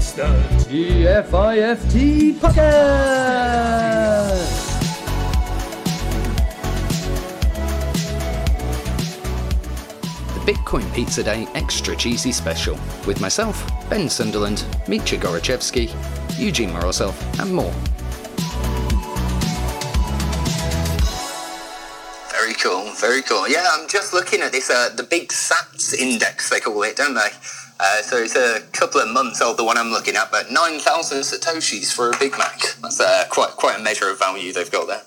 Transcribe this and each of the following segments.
It's the TFIFT Podcast! The Bitcoin Pizza Day Extra Cheesy Special with myself, Ben Sunderland, Mitya Gorachevsky, Eugene Morozov, and more. Very cool, very cool. Yeah, I'm just looking at this, uh, the big SATS index, they call it, don't they? Uh, so it's a couple of months old, the one I'm looking at, but 9,000 Satoshis for a Big Mac. That's uh, quite, quite a measure of value they've got there.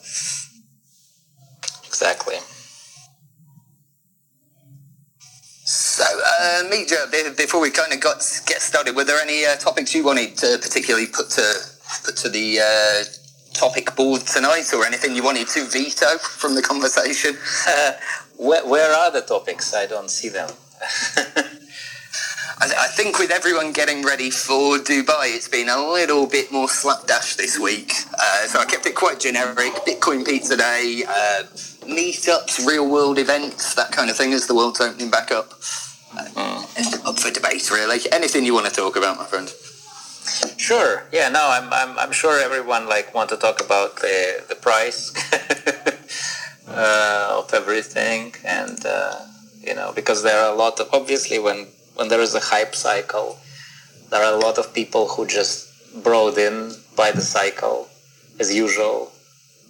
Exactly. So, uh, be- before we kind of got get started, were there any uh, topics you wanted to particularly put to put to the uh, topic board tonight, or anything you wanted to veto from the conversation? where, where are the topics? I don't see them. I, I think with everyone getting ready for Dubai, it's been a little bit more slapdash this week. Uh, so I kept it quite generic. Bitcoin Pizza Day, uh, meetups, real world events, that kind of thing as the world's opening back up. Uh, Up for debate, really. Anything you want to talk about, my friend? Sure. Yeah. No. I'm. I'm. I'm sure everyone like want to talk about the the price uh, of everything, and uh, you know because there are a lot of obviously when when there is a hype cycle, there are a lot of people who just brought in by the cycle as usual,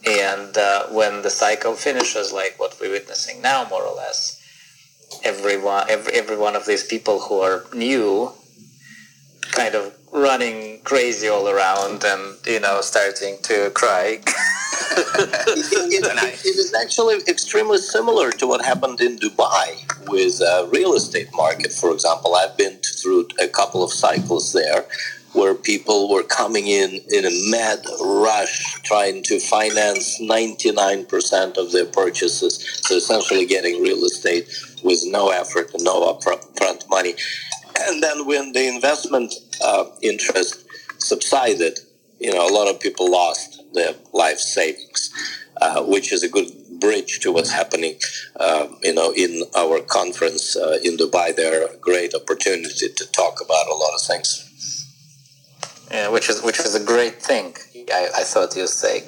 and uh, when the cycle finishes, like what we're witnessing now, more or less, everyone every, every one of these people who are new kind of running crazy all around and you know starting to cry. It, it- it is actually extremely similar to what happened in Dubai with uh, real estate market. For example, I've been through a couple of cycles there where people were coming in in a mad rush trying to finance 99% of their purchases. So essentially getting real estate with no effort and no upfront money. And then when the investment uh, interest subsided, you know, a lot of people lost their life savings, uh, which is a good bridge to what's happening, um, you know, in our conference uh, in Dubai. There, a great opportunity to talk about a lot of things. yeah, which is which is a great thing I, I thought you'd say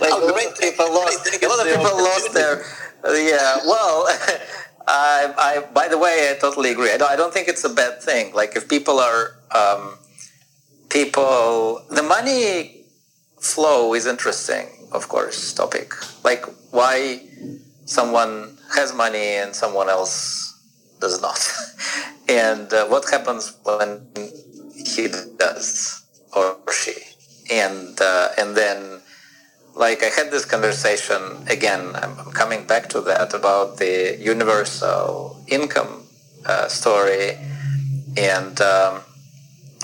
like Oh, a lot of people lost a lot of people lost their yeah well I, I by the way I totally agree. I don't, I don't think it's a bad thing. Like if people are um, people the money flow is interesting of course topic. Like why someone has money and someone else does not? And uh, what happens when he does or she? And uh, and then like I had this conversation again. I'm, coming back to that about the universal income uh, story, and um,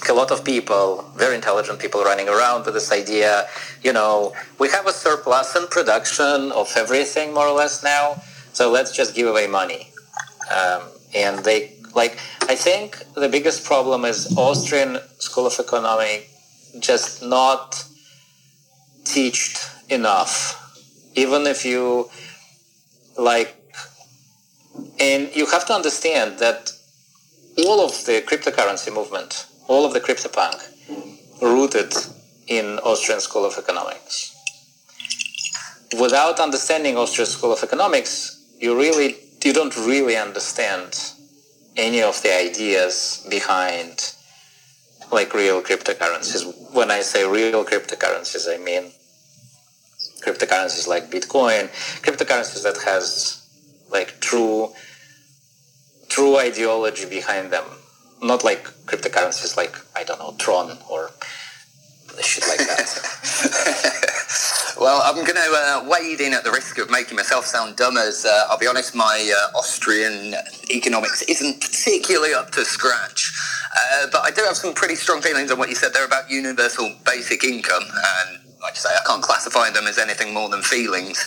a lot of people, very intelligent people, running around with this idea. You know, we have a surplus in production of everything more or less now, so let's just give away money. Um, and they like. I think the biggest problem is Austrian School of Economics just not teached enough even if you like and you have to understand that all of the cryptocurrency movement all of the cryptopunk rooted in austrian school of economics without understanding austrian school of economics you really you don't really understand any of the ideas behind like real cryptocurrencies. When I say real cryptocurrencies, I mean cryptocurrencies like Bitcoin, cryptocurrencies that has like true true ideology behind them. Not like cryptocurrencies like I don't know Tron or shit like that. Well, I'm going to uh, wade in at the risk of making myself sound dumb as, uh, I'll be honest, my uh, Austrian economics isn't particularly up to scratch. Uh, but I do have some pretty strong feelings on what you said there about universal basic income. And like I say, I can't classify them as anything more than feelings.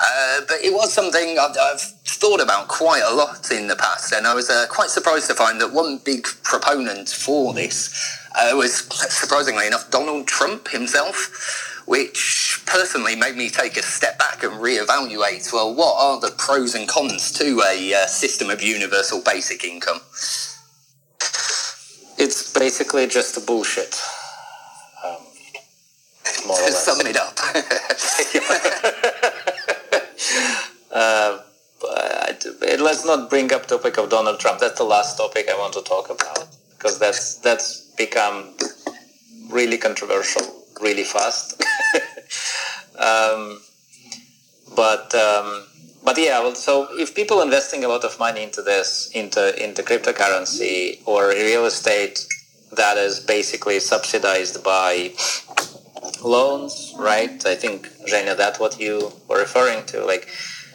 Uh, but it was something I've, I've thought about quite a lot in the past. And I was uh, quite surprised to find that one big proponent for this uh, was, surprisingly enough, Donald Trump himself which personally made me take a step back and reevaluate, well, what are the pros and cons to a uh, system of universal basic income? it's basically just a bullshit. More or less. Sum it up. uh, let's not bring up topic of Donald Trump. That's the last topic I want to talk about because that's that's become really controversial really fast. um, but um, but yeah, well, so if people investing a lot of money into this, into into cryptocurrency or real estate, that is basically subsidized by loans, right? I think Zhenya, that's what you were referring to, like,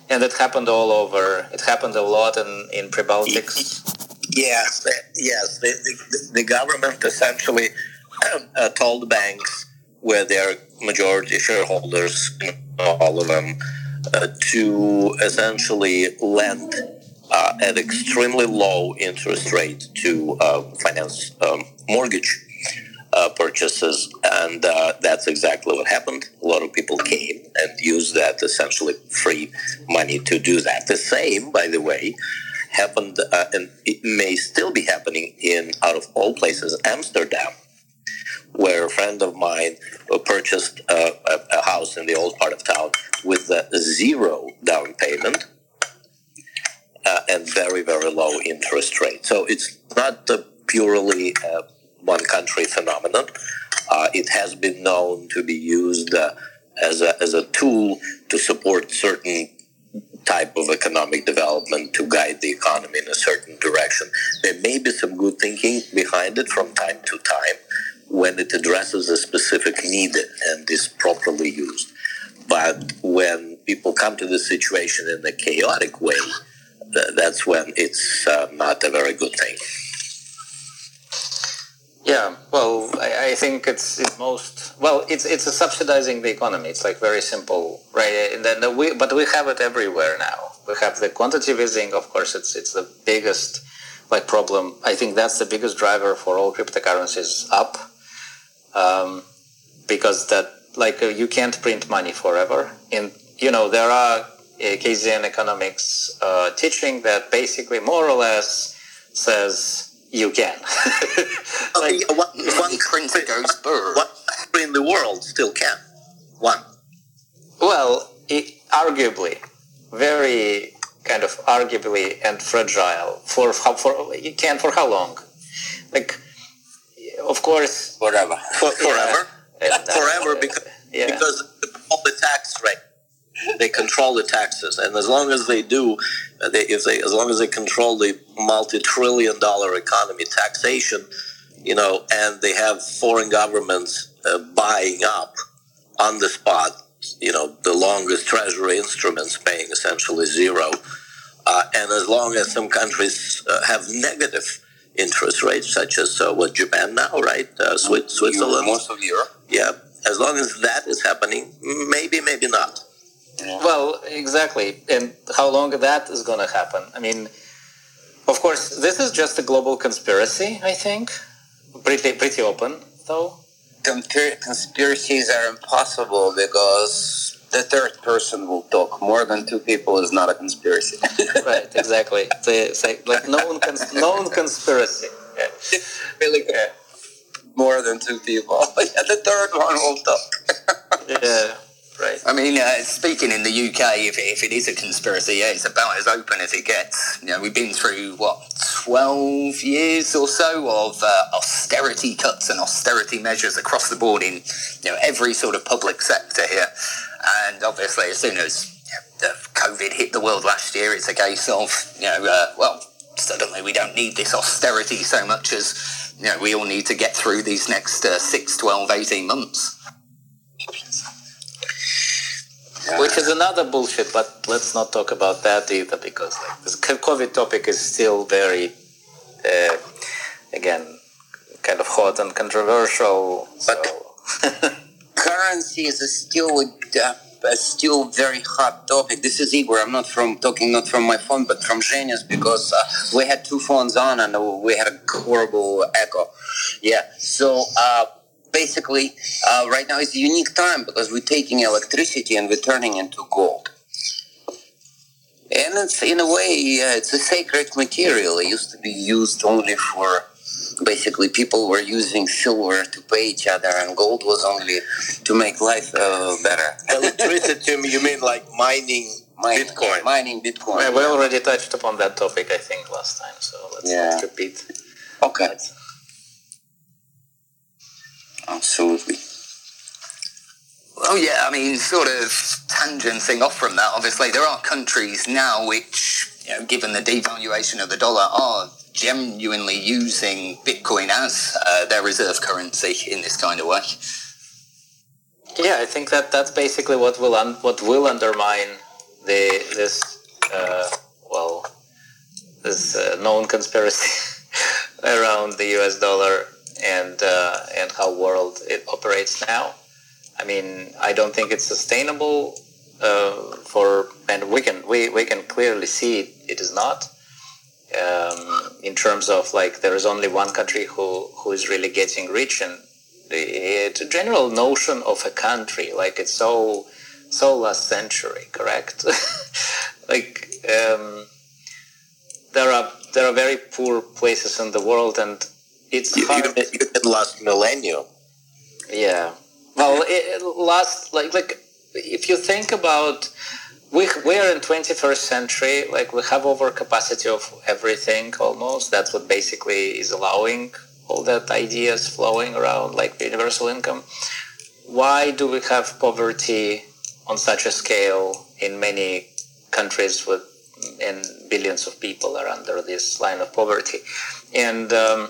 and it happened all over. It happened a lot in in pre-Baltics. Yes, yes. The, the, the government essentially uh, told banks where their majority shareholders, all of them, uh, to essentially lend uh, at extremely low interest rate to uh, finance um, mortgage uh, purchases, and uh, that's exactly what happened. A lot of people came and used that essentially free money to do that. The same, by the way, happened, uh, and it may still be happening in out of all places, Amsterdam where a friend of mine purchased a, a, a house in the old part of town with a zero down payment uh, and very, very low interest rate. So it's not a purely uh, one country phenomenon. Uh, it has been known to be used uh, as, a, as a tool to support certain type of economic development to guide the economy in a certain direction. There may be some good thinking behind it from time to time, when it addresses a specific need and is properly used. But when people come to the situation in a chaotic way, that's when it's uh, not a very good thing. Yeah, well, I, I think it's, it's most well. It's it's a subsidizing the economy. It's like very simple, right? And then the, we, but we have it everywhere now. We have the quantitative easing. Of course, it's it's the biggest like problem. I think that's the biggest driver for all cryptocurrencies up um, because that like uh, you can't print money forever. And you know there are uh, Keynesian economics uh, teaching that basically more or less says you can. like, one, one printer goes burr. One in the world still can. One. Well, it, arguably, very kind of arguably and fragile for how for you can for how long? Like of course, forever, for, forever, yeah. forever, because yeah. because of the tax rate, they control the taxes, and as long as they do, uh, they, if they as long as they control the multi-trillion-dollar economy taxation, you know, and they have foreign governments uh, buying up on the spot, you know, the longest treasury instruments paying essentially zero. Uh, and as long as some countries uh, have negative interest rates, such as uh, what Japan now, right? Uh, Switzerland, most of Europe. Yeah, as long as that is happening, maybe, maybe not. Yeah. Well, exactly, and how long that is going to happen? I mean, of course, this is just a global conspiracy. I think, pretty pretty open though. Conspiracies are impossible because the third person will talk. More than two people is not a conspiracy. right, exactly. It's, like, like known, cons- known conspiracy. Yeah. Really good. More than two people. yeah, the third one will talk. yeah. Right. I mean, uh, speaking in the UK, if, if it is a conspiracy, yeah, it's about as open as it gets. You know, we've been through, what, 12 years or so of uh, austerity cuts and austerity measures across the board in you know, every sort of public sector here. And obviously, as soon as COVID hit the world last year, it's a case of, you know, uh, well, suddenly we don't need this austerity so much as, you know, we all need to get through these next uh, 6, 12, 18 months. Which is another bullshit, but let's not talk about that either because like, this COVID topic is still very, uh, again, kind of hot and controversial. But so. currency is still uh, a still very hot topic. This is Igor. I'm not from talking not from my phone, but from Zhenya's because uh, we had two phones on and we had a horrible echo. Yeah. So uh, basically, uh, right now is a unique time because we're taking electricity and we're turning into gold. And it's in a way, it's a sacred material. It used to be used only for basically people were using silver to pay each other, and gold was only to make life uh, better. Electricity, you mean like mining Mining, Bitcoin? mining Bitcoin. Well, we already touched upon that topic, I think, last time. So let's Yeah. not repeat. Okay, absolutely. Well, yeah, I mean, sort of tangenting off from that, obviously, there are countries now which, you know, given the devaluation of the dollar, are genuinely using Bitcoin as uh, their reserve currency in this kind of way. Yeah, I think that that's basically what will un- what will undermine the this uh, well this uh, known conspiracy around the U.S. dollar and uh, and how world it operates now. I mean, I don't think it's sustainable uh, for, and we can we, we can clearly see it, is not. Um, in terms of like, there is only one country who who is really getting rich, and the a general notion of a country like it's so so last century, correct? like um, there are there are very poor places in the world, and it's You, hard. you, you last millennium. Yeah. Well, it, last like like if you think about we we are in 21st century. Like we have overcapacity of everything almost. That's what basically is allowing all that ideas flowing around, like universal income. Why do we have poverty on such a scale in many countries with and billions of people are under this line of poverty? And um,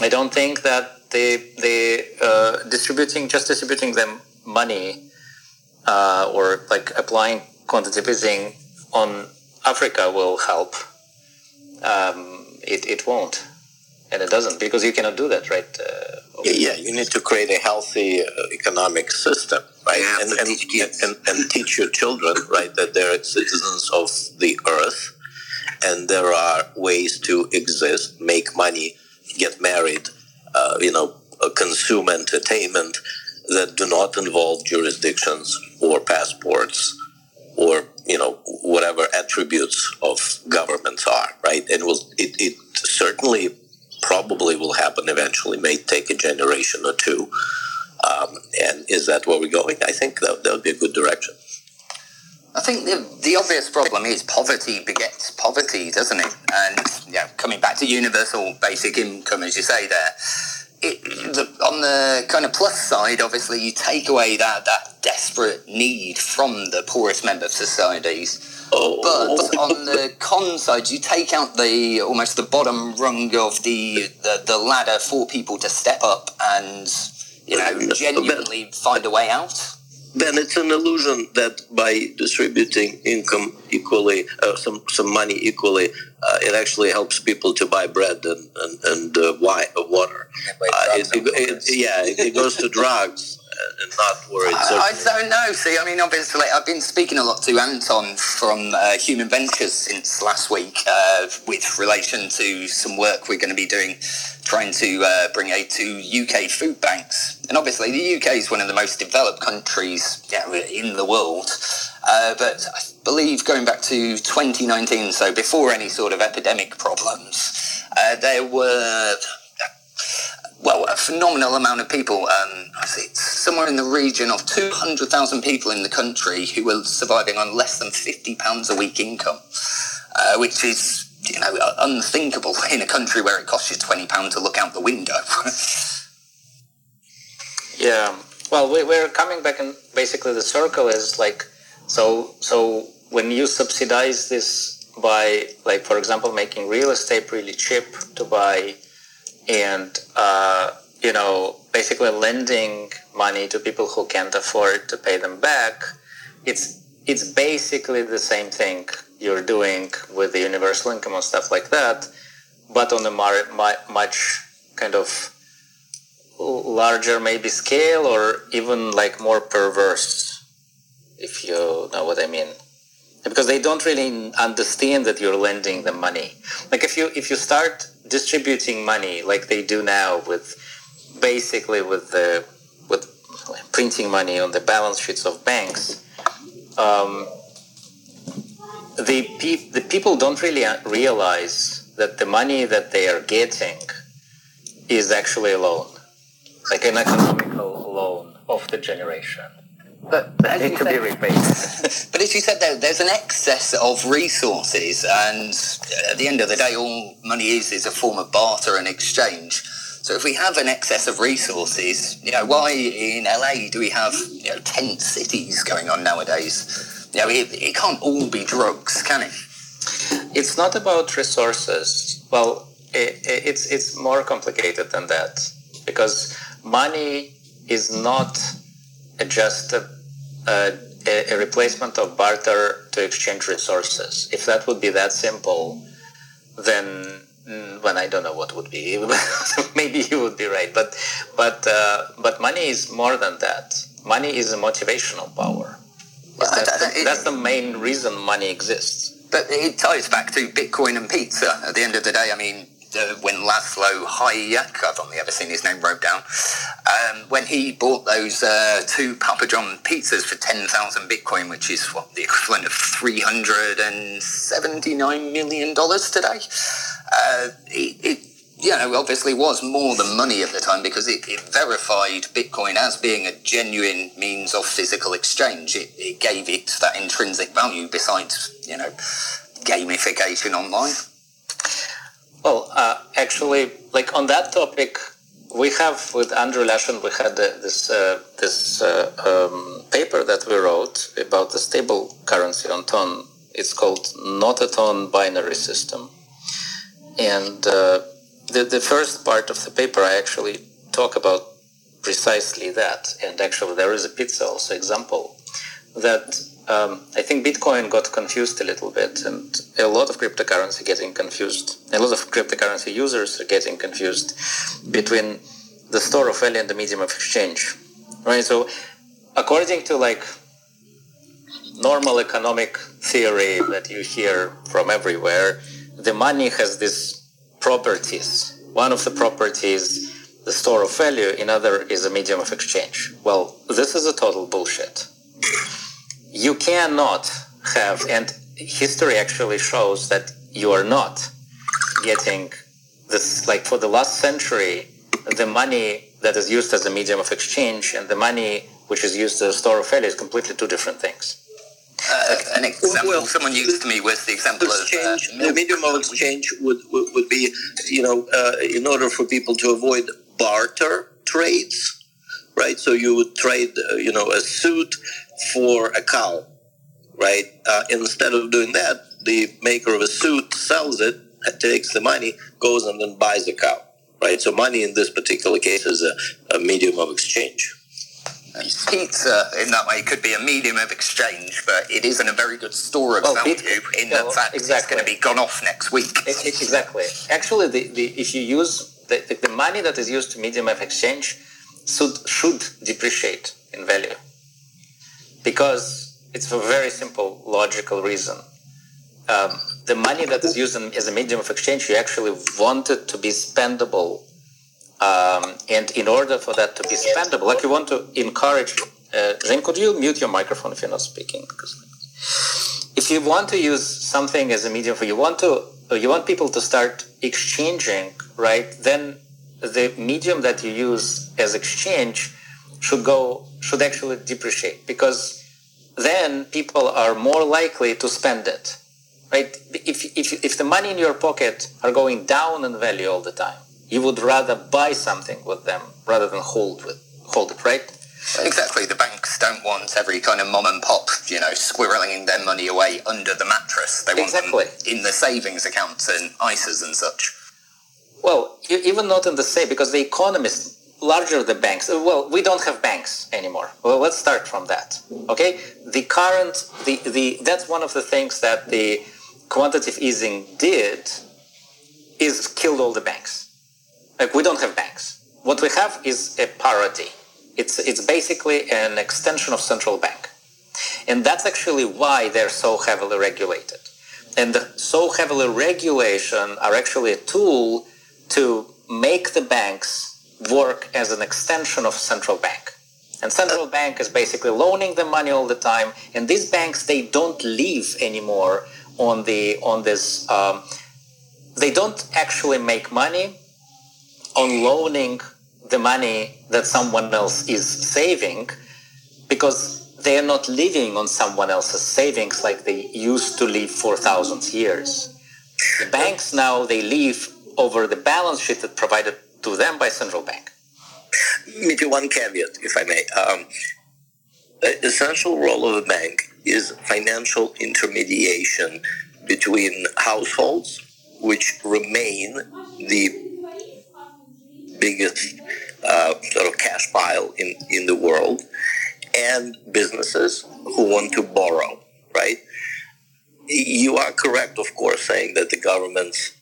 I don't think that the the uh, distributing just distributing them money uh, or like applying quantitative easing on Africa will help. Um, it it won't, and it doesn't because you cannot do that, right? Uh, Yeah, yeah, you need to create a healthy uh, economic system, right? And, and, teach and, and teach your children, right, that they're citizens of the earth and there are ways to exist, make money, get married, uh, you know, uh, consume entertainment that do not involve jurisdictions or passports or, you know, whatever attributes of governments are, right? And will it, it certainly probably will happen eventually, may take a generation or two. Um, and is that where we're going? I think that, that would be a good direction. I think the, the obvious problem is poverty begets poverty, doesn't it? And you know, coming back to universal basic income, as you say there, it, the, on the kind of plus side, obviously, you take away that, that desperate need from the poorest member of societies. Oh, But on the con side, you take out the almost the bottom rung of the, the, the ladder for people to step up and you know genuinely find a way out. Then it's an illusion that by distributing income equally, uh, some some money equally, uh, it actually helps people to buy bread and and, and uh, wine, uh, water. Uh, it, it, it, yeah, it, it goes to drugs and not where it's. I, I don't know. See, I mean, obviously, I've been speaking a lot to Anton from uh, Human Ventures since last week uh, with relation to some work we're going to be doing, trying to uh, bring aid to UK food banks. And obviously, the UK is one of the most developed countries yeah, in the world. Uh, but I believe going back to 2019, so before any sort of epidemic problems, uh, there were well, a phenomenal amount of people. Um, I it's somewhere in the region of 200,000 people in the country who are surviving on less than 50 pounds a week income, uh, which is, you know, unthinkable in a country where it costs you 20 pounds to look out the window. Yeah. Well, we, we're coming back, and basically the circle is like, so so when you subsidize this by, like, for example, making real estate really cheap to buy, and uh, you know, basically lending money to people who can't afford to pay them back, it's it's basically the same thing you're doing with the universal income and stuff like that, but on a much kind of larger maybe scale or even like more perverse if you know what i mean because they don't really understand that you're lending them money like if you if you start distributing money like they do now with basically with the with printing money on the balance sheets of banks um, the, pe- the people don't really realize that the money that they are getting is actually a loan, like an economical loan of the generation. But, but need to be repaid. but as you said, there, there's an excess of resources, and at the end of the day, all money is is a form of barter and exchange. So if we have an excess of resources, you know, why in LA do we have you know tent cities going on nowadays? You know, it, it can't all be drugs, can it? It's not about resources. Well, it, it's it's more complicated than that because money is not just a, a, a, replacement of barter to exchange resources. If that would be that simple, then mm, well, I don't know what would be. Maybe you would be right, but but uh, but money is more than that. Money is a motivational power. Well, that's, the, that's the main reason money exists. But it ties back to Bitcoin and pizza. At the end of the day, I mean, uh, when Laszlo Hayek, I've only ever seen his name wrote down, um, when he bought those uh, two Papa John pizzas for 10,000 Bitcoin, which is what the equivalent of $379 million today, uh, it, it you know, obviously was more than money at the time because it, it, verified Bitcoin as being a genuine means of physical exchange. It, it gave it that intrinsic value besides, you know, gamification online. Well, uh, actually, like on that topic, we have with Andrew Lashen, we had this uh, this uh, um, paper that we wrote about the stable currency on Ton. It's called not a Ton binary system, and uh, the the first part of the paper I actually talk about precisely that, and actually there is a pizza also example that um, I think Bitcoin got confused a little bit, and a lot of cryptocurrency getting confused. A lot of cryptocurrency users are getting confused between the store of value and the medium of exchange, right? So, according to like normal economic theory that you hear from everywhere, the money has these properties. One of the properties the store of value, another is a medium of exchange. Well, this is a total bullshit you cannot have, and history actually shows that you are not getting this, like for the last century, the money that is used as a medium of exchange and the money which is used as a store of value is completely two different things. Uh, an example well, someone used to me was the example exchange, of uh, the medium of exchange would, would, would be, you know, uh, in order for people to avoid barter trades, right? So you would trade, uh, you know, a suit for a cow, right? Uh, instead of doing that, the maker of a suit sells it, takes the money, goes and then buys a cow, right? So money in this particular case is a, a medium of exchange. Pizza, in that way, could be a medium of exchange, but it isn't a very good store of well, value in yeah, the fact exactly. it's going to be gone off next week. It, it, exactly. Actually, the, the, if you use the, the, the money that is used to medium of exchange should, should depreciate in value because it's for a very simple logical reason. Um, the money that is used as a medium of exchange, you actually want it to be spendable. Um, and in order for that to be spendable, like you want to encourage, uh, Jane, could you mute your microphone if you're not speaking? If you want to use something as a medium for, you want to, you want people to start exchanging, right? Then the medium that you use as exchange should go should actually depreciate because then people are more likely to spend it right if, if, if the money in your pocket are going down in value all the time you would rather buy something with them rather than hold with hold it right Exactly. The banks don't want every kind of mom and pop, you know, squirreling their money away under the mattress. They want exactly. them in the savings accounts and ISAs and such. Well, even not in the same, because the economists larger the banks. Uh, well, we don't have banks anymore. Well, let's start from that. Okay, the current the the that's one of the things that the quantitative easing did is killed all the banks. Like we don't have banks. What we have is a parity. It's it's basically an extension of central bank, and that's actually why they're so heavily regulated. And so heavily regulation are actually a tool to make the banks work as an extension of central bank. And central bank is basically loaning the money all the time. And these banks, they don't live anymore on the on this. Um, they don't actually make money on loaning the money that someone else is saving because they are not living on someone else's savings like they used to live for thousands years. The banks now they live over the balance sheet that provided to them by central bank. Maybe one caveat, if I may. Um, the essential role of a bank is financial intermediation between households, which remain the biggest uh, sort of cash pile in, in the world, and businesses who want to borrow, right? You are correct, of course, saying that the governments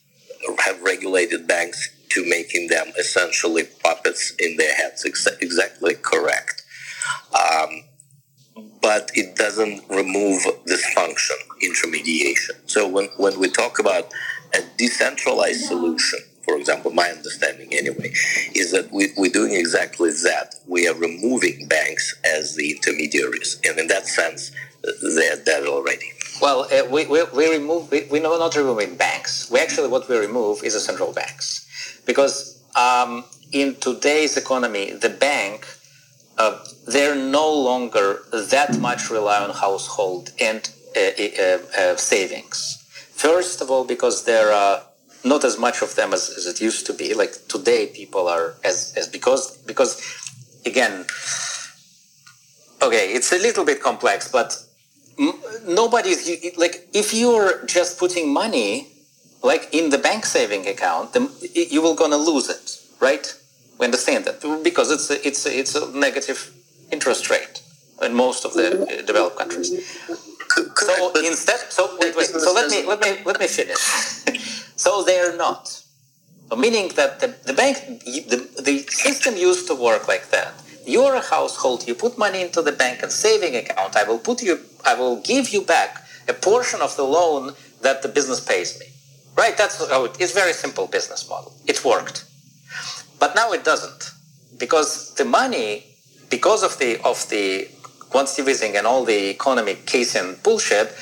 have regulated banks to making them essentially puppets in their heads. exactly correct. Um, but it doesn't remove this function, intermediation. So when, when we talk about a decentralized solution, for example, my understanding anyway, is that we, we're doing exactly that. We are removing banks as the intermediaries. And in that sense, they're dead already. Well, uh, we, we, we remove, we, we're not removing banks. We actually, what we remove is the central banks. Because um, in today's economy, the bank, uh, they're no longer that much rely on household and uh, uh, uh savings. First of all, because there are not as much of them as, as it used to be. Like today, people are as, as because because again, okay, it's a little bit complex, but nobody's like if you're just putting money like in the bank saving account, then you will gonna lose it, right? We understand that because it's a, it's a, it's a negative interest rate in most of the uh, developed countries. So instead, so wait, wait. So let me let me let me finish. so they're not. Meaning that the, the bank, the, the system used to work like that. You're a household. You put money into the bank and saving account. I will put you. I will give you back a portion of the loan that the business pays me. Right? That's how it, it's very simple business model. It worked, but now it doesn't because the money, because of the of the quantitative easing and all the economic Keynesian bullshit,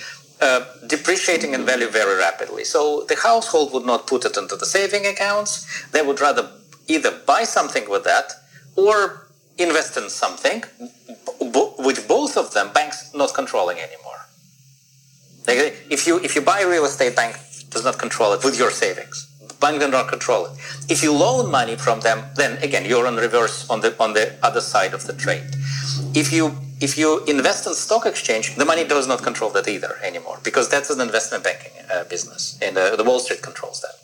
uh, depreciating in value very rapidly. So the household would not put it into the saving accounts. They would rather either buy something with that or invest in something, which both of them banks not controlling anymore. Like if you if you buy real estate, bank does not control it with your savings. Bank does not control it. If you loan money from them, then again you're on reverse on the on the other side of the trade. If you if you invest in stock exchange, the money does not control that either anymore because that's an investment banking uh, business, and uh, the Wall Street controls that,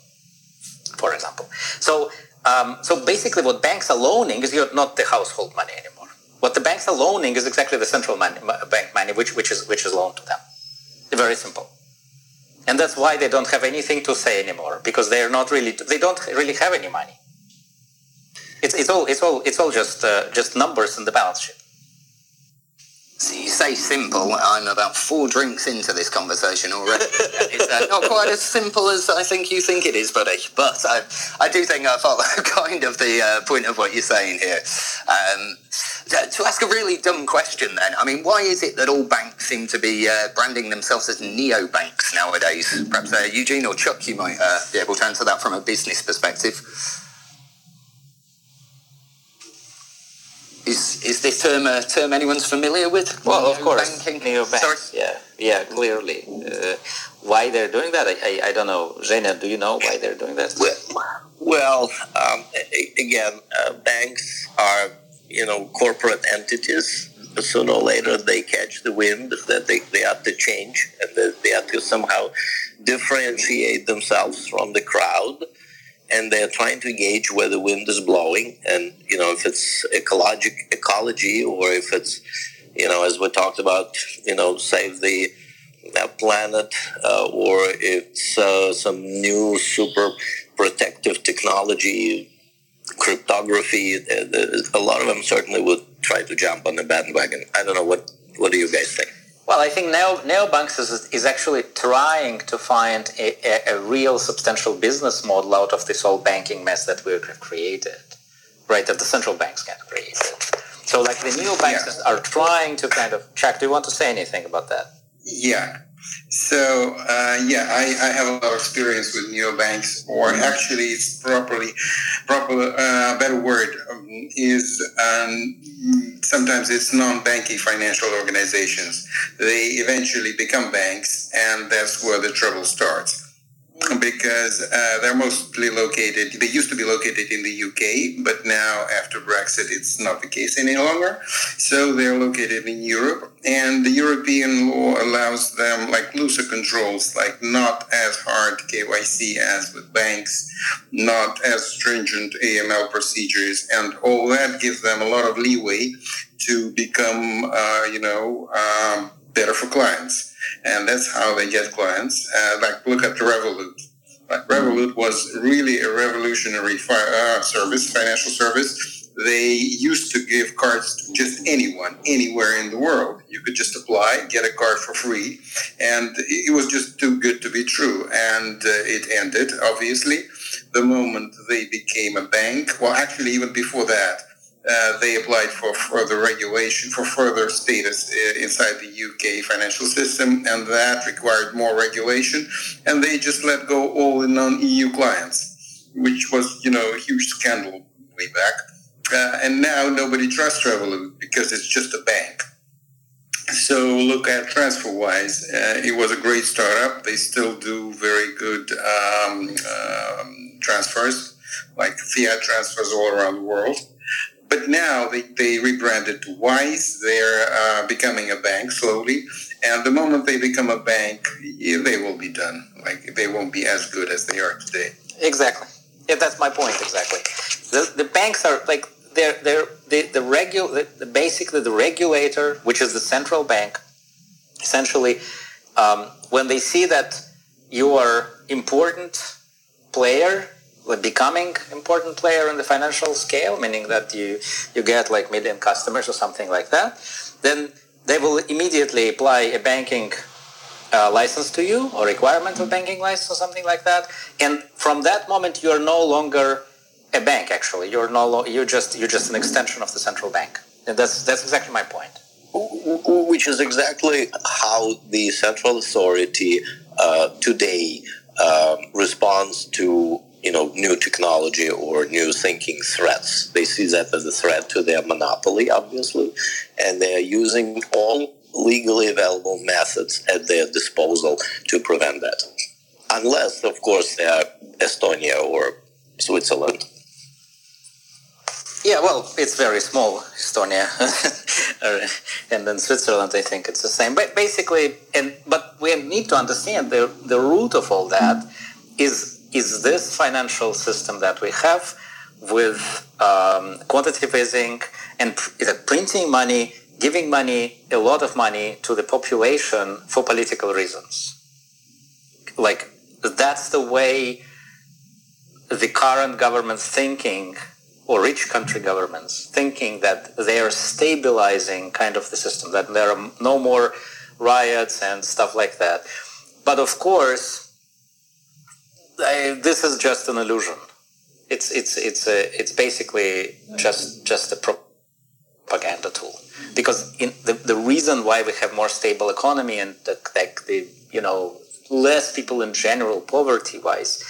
for example. So, um, so basically, what banks are loaning is not the household money anymore. What the banks are loaning is exactly the central money, bank money, which which is which is loaned to them. Very simple, and that's why they don't have anything to say anymore because they are not really they don't really have any money. It's, it's all it's all it's all just uh, just numbers in the balance sheet. So you say simple. I'm about four drinks into this conversation already. it's uh, not quite as simple as I think you think it is, buddy. But I, I do think I follow kind of the uh, point of what you're saying here. Um, to ask a really dumb question, then, I mean, why is it that all banks seem to be uh, branding themselves as neo banks nowadays? Perhaps uh, Eugene or Chuck, you might uh, be able to answer that from a business perspective. Is is this term a term anyone's familiar with? Well, of course, banking? Sorry? Yeah, yeah, clearly. Uh, why they're doing that, I, I, I, don't know. Zhenya, do you know why they're doing that? Well, well um, again, uh, banks are you know corporate entities. Sooner or later, they catch the wind that they, they have to change and they have to somehow differentiate themselves from the crowd and they're trying to gauge where the wind is blowing and you know if it's ecologic ecology or if it's you know as we talked about you know save the uh, planet uh, or it's uh, some new super protective technology cryptography a lot of them certainly would try to jump on the bandwagon. I don't know what what do you guys think well, I think Neo, Neobanks is, is actually trying to find a, a, a, real substantial business model out of this whole banking mess that we've created, right? That the central banks can't create. So, like the neobanks yeah. are trying to kind of check. Do you want to say anything about that? Yeah. So uh, yeah, I, I have a lot of experience with neobanks, or actually, it's properly, proper uh, better word um, is um, sometimes it's non-banking financial organizations. They eventually become banks, and that's where the trouble starts because uh, they're mostly located, they used to be located in the UK, but now after Brexit, it's not the case any longer. So they're located in Europe, and the European law allows them like looser controls, like not as hard KYC as with banks, not as stringent AML procedures, and all that gives them a lot of leeway to become, uh, you know, um, better for clients and that's how they get clients. Uh, like look at Revolut. Like Revolut was really a revolutionary fi- uh, service, financial service. They used to give cards to just anyone, anywhere in the world. You could just apply, get a card for free, and it was just too good to be true. And uh, it ended, obviously, the moment they became a bank. Well, actually, even before that uh, they applied for further regulation, for further status uh, inside the UK financial system, and that required more regulation. And they just let go all the non-EU clients, which was, you know, a huge scandal way back. Uh, and now nobody trusts Revolut because it's just a bank. So look at TransferWise. Uh, it was a great startup. They still do very good um, um, transfers, like fiat transfers all around the world. But now they, they rebranded to Wise. They're uh, becoming a bank slowly. And the moment they become a bank, they will be done. Like they won't be as good as they are today. Exactly. Yeah, that's my point. Exactly. The, the banks are like they're they're the the regu- the, basically the regulator, which is the central bank, essentially, um, when they see that you are important player becoming important player in the financial scale, meaning that you, you get like million customers or something like that, then they will immediately apply a banking uh, license to you or requirement of banking license or something like that. And from that moment, you are no longer a bank. Actually, you're no lo- you're just you're just an extension of the central bank. And that's that's exactly my point. Which is exactly how the central authority uh, today uh, responds to you know, new technology or new thinking threats. They see that as a threat to their monopoly, obviously, and they are using all legally available methods at their disposal to prevent that. Unless, of course, they are Estonia or Switzerland. Yeah, well, it's very small, Estonia, uh, and then Switzerland. I think it's the same. But basically, and but we need to understand the the root of all that is is this financial system that we have with um, quantitative easing and pr- printing money, giving money, a lot of money to the population for political reasons. Like, that's the way the current government thinking or rich country governments thinking that they are stabilizing kind of the system, that there are no more riots and stuff like that. But of course, I, this is just an illusion. It's it's it's a it's basically just just a propaganda tool. Because in the, the reason why we have more stable economy and the, like the you know less people in general poverty wise,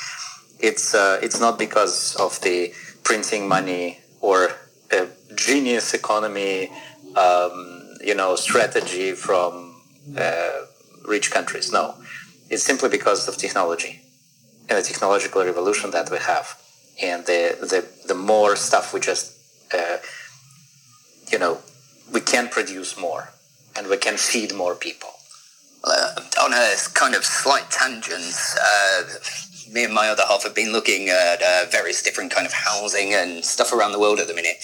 it's uh, it's not because of the printing money or a genius economy um, you know strategy from uh, rich countries. No, it's simply because of technology the technological revolution that we have, and the the, the more stuff we just uh, you know we can produce more, and we can feed more people. Uh, on a kind of slight tangent, uh, me and my other half have been looking at uh, various different kind of housing and stuff around the world at the minute,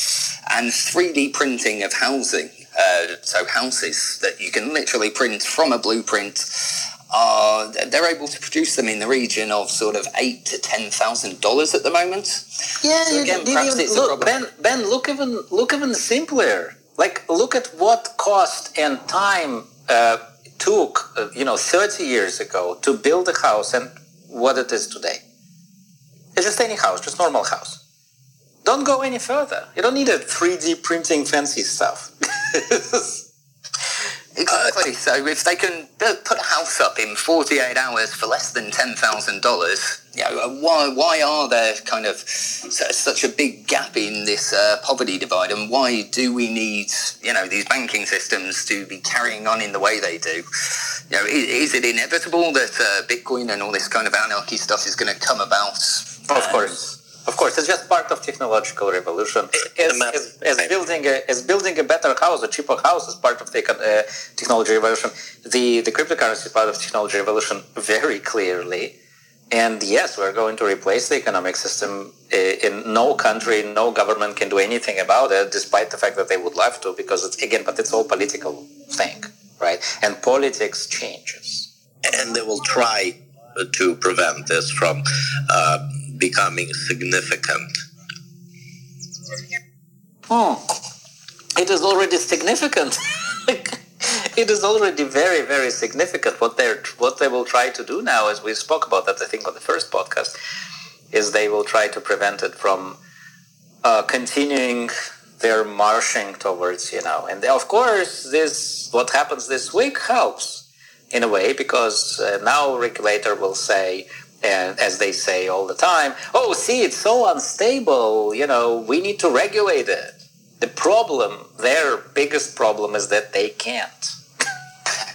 and 3D printing of housing. Uh, so houses that you can literally print from a blueprint are they're able to produce them in the region of sort of eight to ten thousand dollars at the moment. Yeah, so again, perhaps even, look, Ben, ben, look even look even simpler. Like look at what cost and time uh, took, uh, you know, thirty years ago to build a house and what it is today. It's just any house, just normal house. Don't go any further. You don't need a 3D printing fancy stuff. Exactly. Uh, so if they can put a house up in 48 hours for less than $10,000, you know, why, why are there kind of such a big gap in this uh, poverty divide and why do we need, you know, these banking systems to be carrying on in the way they do? You know, is, is it inevitable that uh, Bitcoin and all this kind of anarchy stuff is going to come about? Of course. Of course, it's just part of technological revolution. As, as, as building a, as building a better house, a cheaper house, is part of the uh, technology revolution. The the cryptocurrency is part of technology revolution very clearly. And yes, we're going to replace the economic system. In no country, no government can do anything about it, despite the fact that they would love to, because it's again, but it's all political thing, right? And politics changes. And they will try to prevent this from. Uh, becoming significant? Oh, it is already significant. it is already very, very significant. What they're what they will try to do now, as we spoke about that, I think on the first podcast, is they will try to prevent it from uh, continuing their marching towards, you know, and of course, this what happens this week helps in a way because uh, now regulator will say and as they say all the time, oh, see, it's so unstable, you know, we need to regulate it. The problem, their biggest problem is that they can't.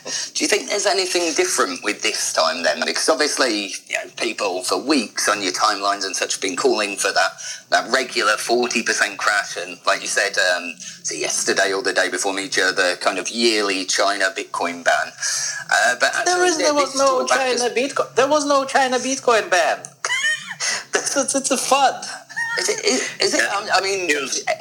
Do you think there's anything different with this time then? Because obviously, you know, people for weeks on your timelines and such have been calling for that, that regular 40% crash. And like you said, um, so yesterday or the day before Mitya, the kind of yearly China Bitcoin ban. Uh, but there, is, there was no China Bitcoin. There was no China Bitcoin ban. it's, it's, it's a fun. Is it? Is, is it? I mean,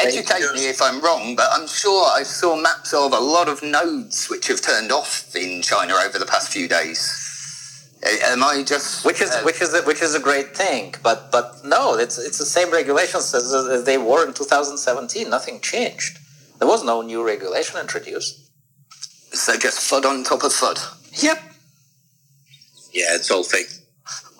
educate me if I'm wrong, but I'm sure I saw maps of a lot of nodes which have turned off in China over the past few days. Am I just which is uh, which is a, which is a great thing, but but no, it's it's the same regulations as, as they were in 2017. Nothing changed. There was no new regulation introduced. So just FUD on top of FUD. Yep. Yeah, it's all fake.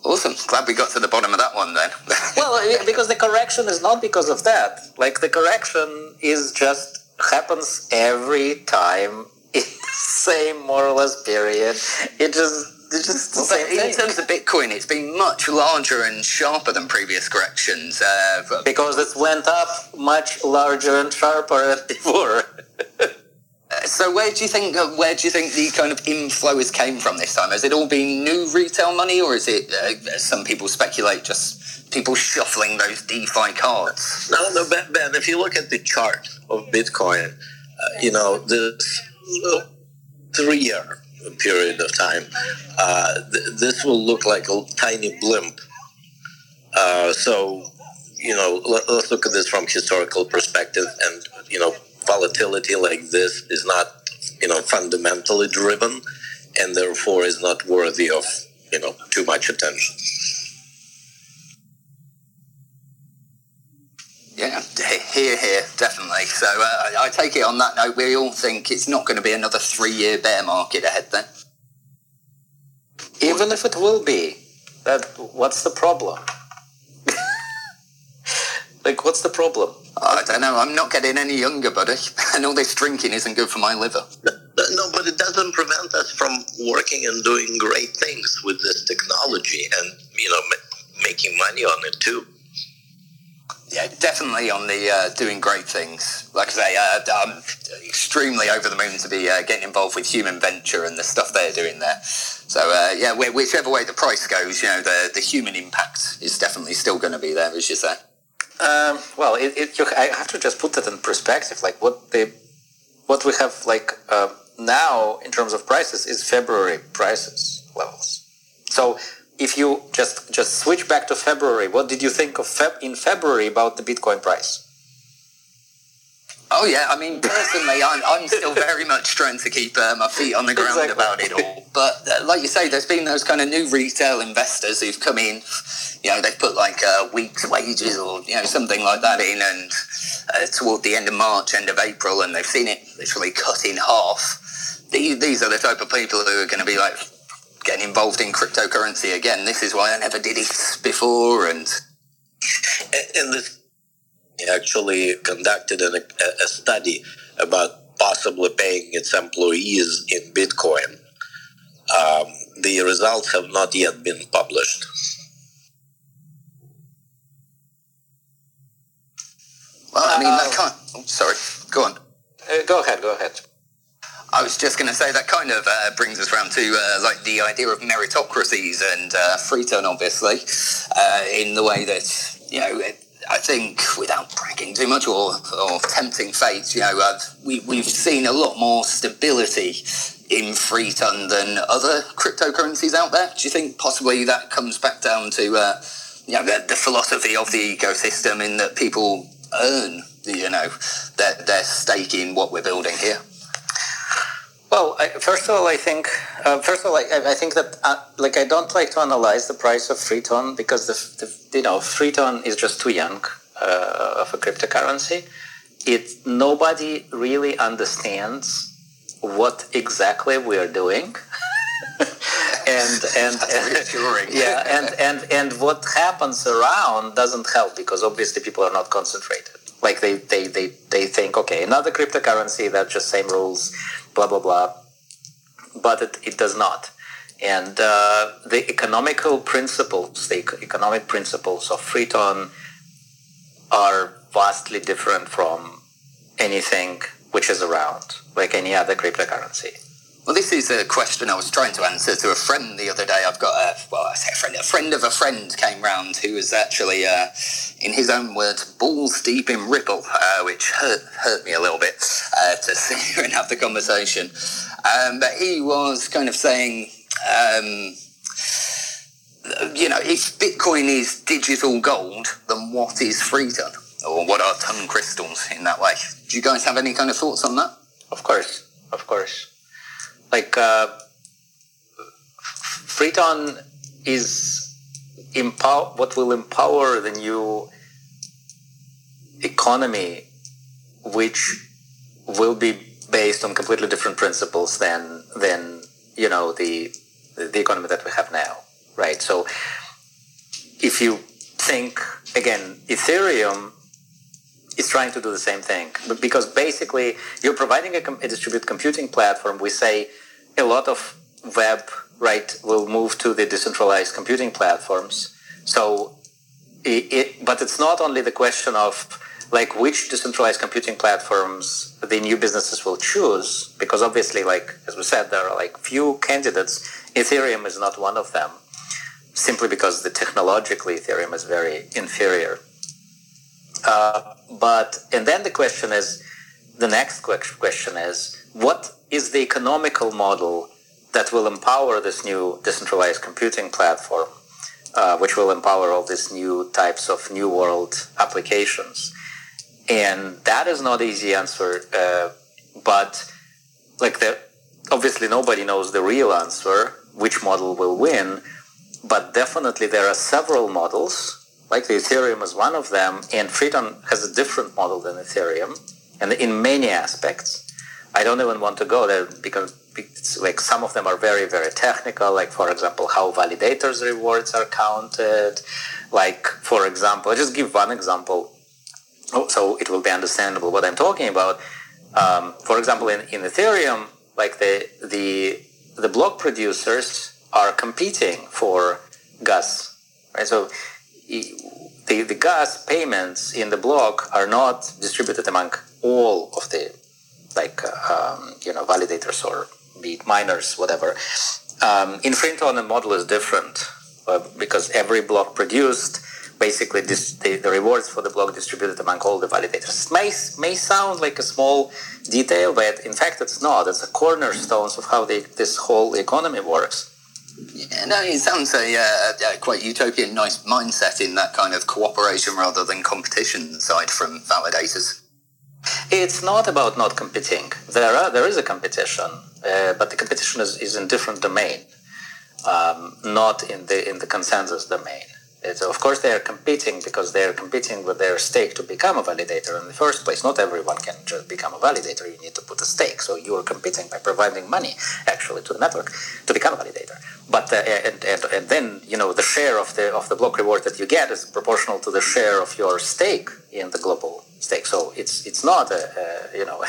Awesome. Glad we got to the bottom of that one then. well, because the correction is not because of that. Like the correction is just happens every time in the same more or less period. It just it's just well, in thing. terms of Bitcoin, it's been much larger and sharper than previous corrections. Uh, because it went up much larger and sharper before. So where do you think uh, where do you think the kind of inflow has came from this time? Has it all been new retail money, or is it, uh, some people speculate, just people shuffling those DeFi cards? No, no, Ben. ben if you look at the chart of Bitcoin, uh, you know this three-year period of time, uh, th- this will look like a tiny blimp. Uh, so, you know, let, let's look at this from historical perspective, and you know volatility like this is not, you know, fundamentally driven and therefore is not worthy of, you know, too much attention. Yeah, here, here, definitely. So uh, I take it on that note, we all think it's not going to be another three-year bear market ahead then. Even if it will be, that what's the problem? like, what's the problem? I don't know. I'm not getting any younger, buddy. And all this drinking isn't good for my liver. No, but it doesn't prevent us from working and doing great things with this technology and, you know, ma- making money on it too. Yeah, definitely on the uh, doing great things. Like I say, uh, I'm extremely over the moon to be uh, getting involved with human venture and the stuff they're doing there. So uh, yeah, whichever way the price goes, you know, the the human impact is definitely still going to be there, as you say. Um, well, it, it, you, I have to just put that in perspective. Like what they, what we have like uh, now in terms of prices is February prices levels. So if you just just switch back to February, what did you think of Feb- in February about the Bitcoin price? Oh yeah, I mean personally, I'm, I'm still very much trying to keep uh, my feet on the ground exactly. about it all. But uh, like you say, there's been those kind of new retail investors who've come in. You know, they've put like a week's wages or you know something like that in, and uh, toward the end of March, end of April, and they've seen it literally cut in half. These, these are the type of people who are going to be like getting involved in cryptocurrency again. This is why I never did it before, and and, this actually conducted a, a study about possibly paying its employees in Bitcoin. Um, the results have not yet been published. Well, I mean, that can't. Oh, sorry, go on. Uh, go ahead, go ahead. I was just going to say that kind of uh, brings us round to uh, like the idea of meritocracies and uh, Freeton, obviously, uh, in the way that you know. I think, without bragging too much or, or tempting fate, you know, uh, we, we've seen a lot more stability in Freeton than other cryptocurrencies out there. Do you think possibly that comes back down to, uh, you know, the, the philosophy of the ecosystem in that people earn, you know, their, their stake in what we're building here? Well, I, first of all, I think uh, first of all, I, I think that uh, like I don't like to analyze the price of Freeton because the, the you know Freeton is just too young uh, of a cryptocurrency. It nobody really understands what exactly we are doing. and and, and yeah and, and and what happens around doesn't help because obviously people are not concentrated like they they they, they think okay another cryptocurrency that just same rules blah blah blah. But it, it does not. And uh, the economical principles the economic principles of freeton are vastly different from anything which is around like any other cryptocurrency. Well, this is a question I was trying to answer to a friend the other day. I've got a, well, I say a friend, a friend of a friend came round who was actually, uh, in his own words, balls deep in Ripple, uh, which hurt, hurt me a little bit uh, to sit here and have the conversation. Um, but he was kind of saying, um, you know, if Bitcoin is digital gold, then what is Freeton? Or what are ton crystals in that way? Do you guys have any kind of thoughts on that? Of course, of course like uh, Freeton is empower what will empower the new economy, which will be based on completely different principles than than you know the the economy that we have now, right? So if you think again, Ethereum is trying to do the same thing, but because basically you're providing a, a distributed computing platform. We say a lot of web right will move to the decentralized computing platforms. So, it, it, but it's not only the question of like which decentralized computing platforms the new businesses will choose, because obviously, like as we said, there are like few candidates. Ethereum is not one of them, simply because the technologically Ethereum is very inferior. Uh, but and then the question is, the next question is what is the economical model that will empower this new decentralized computing platform, uh, which will empower all these new types of new world applications. And that is not easy answer, uh, but like the, obviously nobody knows the real answer, which model will win, but definitely there are several models, like the Ethereum is one of them, and Freeton has a different model than Ethereum, and in many aspects. I don't even want to go there because like some of them are very very technical like for example how validators rewards are counted like for example i just give one example so it will be understandable what i'm talking about um, for example in, in ethereum like the the the block producers are competing for gas right so the, the gas payments in the block are not distributed among all of the like um, you know validators or be it miners, whatever. Um, in Freeton, the model is different uh, because every block produced, basically this, the, the, rewards for the block distributed among all the validators. It may, may sound like a small detail, but in fact it's not. It's a cornerstone of how the, this whole economy works. Yeah, no, it sounds a, uh, a, quite utopian, nice mindset in that kind of cooperation rather than competition side from validators. It's not about not competing. There are there is a competition, uh, but the competition is, is in different domain, um, not in the in the consensus domain. It's, of course, they are competing because they are competing with their stake to become a validator in the first place. Not everyone can just become a validator. You need to put a stake. So you are competing by providing money, actually, to the network to become a validator. But uh, and, and, and then you know the share of the of the block reward that you get is proportional to the share of your stake in the global stake. So it's it's not a, a you know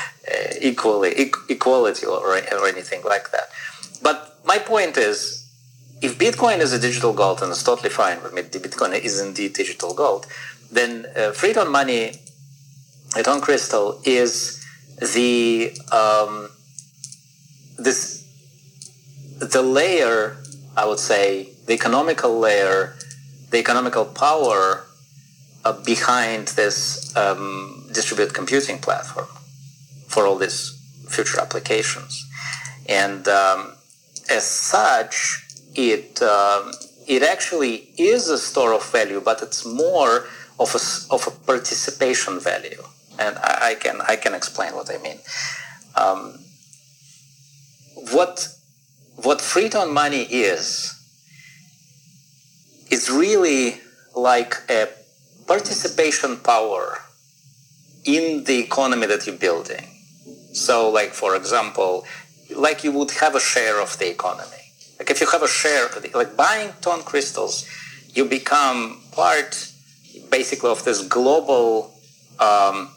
equally equality or, or anything like that. But my point is, if Bitcoin is a digital gold and it's totally fine with me, Bitcoin is indeed digital gold, then uh, Freeton money at on crystal is the um, this the layer I would say the economical layer, the economical power uh, behind this um, distributed computing platform for all these future applications, and um, as such, it um, it actually is a store of value, but it's more of a, of a participation value, and I, I can I can explain what I mean. Um, what what Freeton money is is really like a participation power in the economy that you're building. So, like for example, like you would have a share of the economy. If you have a share, like buying ton crystals, you become part basically of this global um,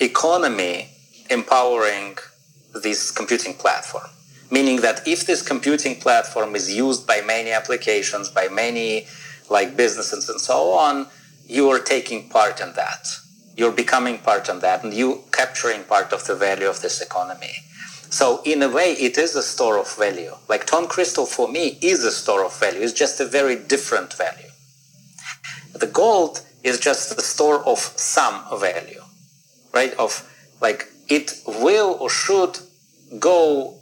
economy empowering this computing platform. Meaning that if this computing platform is used by many applications, by many like businesses and so on, you are taking part in that. You're becoming part in that and you capturing part of the value of this economy. So in a way, it is a store of value. Like Ton Crystal for me is a store of value. It's just a very different value. The gold is just the store of some value, right? Of like it will or should go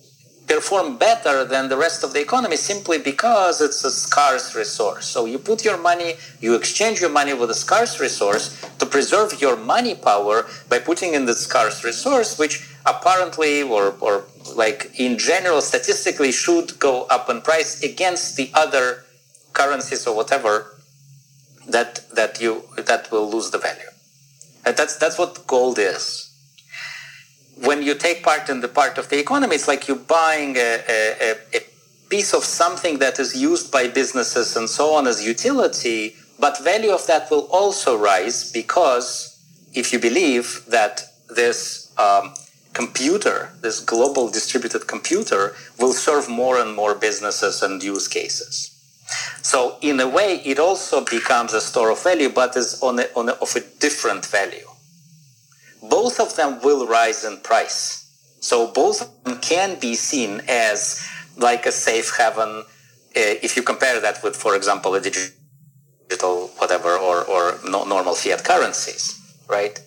perform better than the rest of the economy simply because it's a scarce resource. So you put your money, you exchange your money with a scarce resource to preserve your money power by putting in the scarce resource, which apparently or, or like in general statistically should go up in price against the other currencies or whatever that that you that will lose the value. And that's that's what gold is when you take part in the part of the economy, it's like you're buying a, a, a, piece of something that is used by businesses and so on as utility, but value of that will also rise because if you believe that this um, computer, this global distributed computer, will serve more and more businesses and use cases. So in a way, it also becomes a store of value, but is on, a, on a, of a different value both of them will rise in price. So both of them can be seen as like a safe haven uh, if you compare that with, for example, a digital whatever or, or normal fiat currencies, right?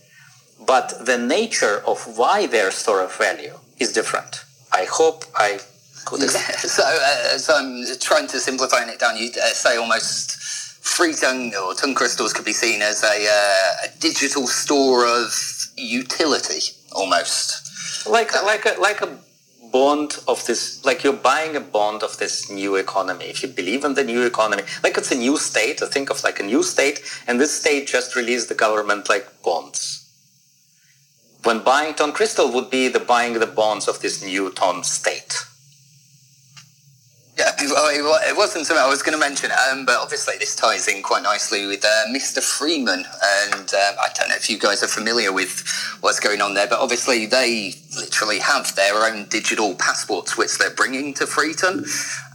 But the nature of why they're store of value is different. I hope I could. Yeah, so, uh, so I'm trying to simplify it down. You uh, say almost Freeton or ton crystals could be seen as a, uh, a digital store of utility almost. Like like a like a bond of this like you're buying a bond of this new economy if you believe in the new economy like it's a new state i think of like a new state and this state just released the government like bonds when buying ton crystal would be the buying the bonds of this new ton state yeah, it wasn't something I was going to mention, um, but obviously this ties in quite nicely with uh, Mr. Freeman, and um, I don't know if you guys are familiar with what's going on there, but obviously they literally have their own digital passports which they're bringing to Freeton,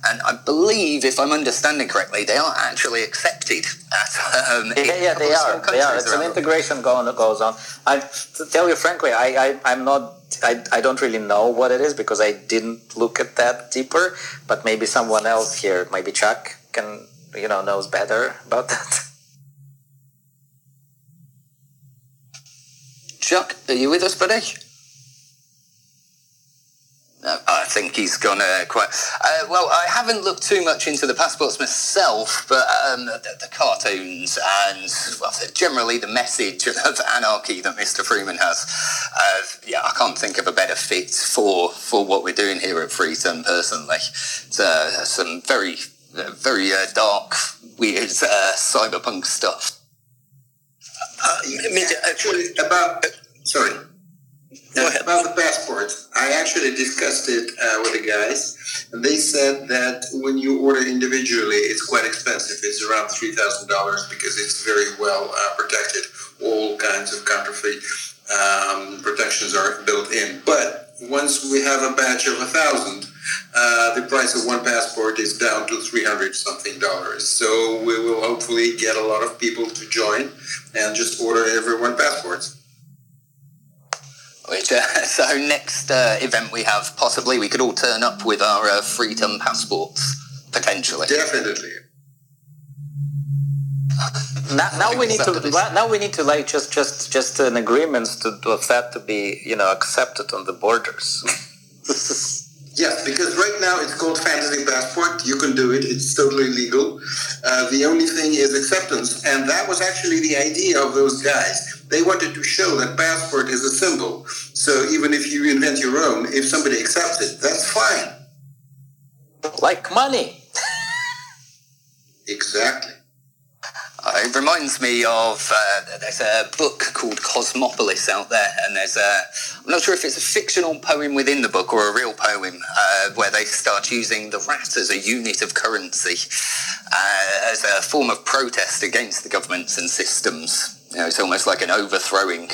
and I believe, if I'm understanding correctly, they are actually accepted. At, um, yeah, yeah, they are. They are. It's an integration going that goes on. I to tell you frankly, I, I I'm not I, I don't really know what it is because I didn't look at that deeper, but maybe someone else here, maybe Chuck, can you know knows better about that. Chuck, are you with us, buddy? I think he's gone uh, quite uh, well. I haven't looked too much into the passports myself, but um, the, the, cartoons and well, generally the message of anarchy that Mr. Freeman has. Uh, yeah, I can't think of a better fit for for what we're doing here at Freeton. Personally, it's, uh, some very uh, very uh, dark, weird cyberpunk stuff. actually, about sorry. Now, about the passports, I actually discussed it uh, with the guys, and they said that when you order individually, it's quite expensive. It's around three thousand dollars because it's very well uh, protected, all kinds of counterfeit. um, protections are built in. But once we have a batch of a thousand, uh, the price of one passport is down to 300 something dollars. So we will hopefully get a lot of people to join and just order everyone passports. Which, uh, so next uh, event we have, possibly we could all turn up with our uh, freedom passports, potentially. Definitely. Now, now we need to now we need to like just just just an agreement to, to that to be you know accepted on the borders. Yes, because right now it's called fantasy passport. You can do it; it's totally legal. Uh, the only thing is acceptance, and that was actually the idea of those guys. They wanted to show that passport is a symbol. So even if you invent your own, if somebody accepts it, that's fine. Like money. exactly. Uh, it reminds me of uh, there's a book called Cosmopolis out there, and there's a I'm not sure if it's a fictional poem within the book or a real poem uh, where they start using the rat as a unit of currency uh, as a form of protest against the governments and systems. You know, it's almost like an overthrowing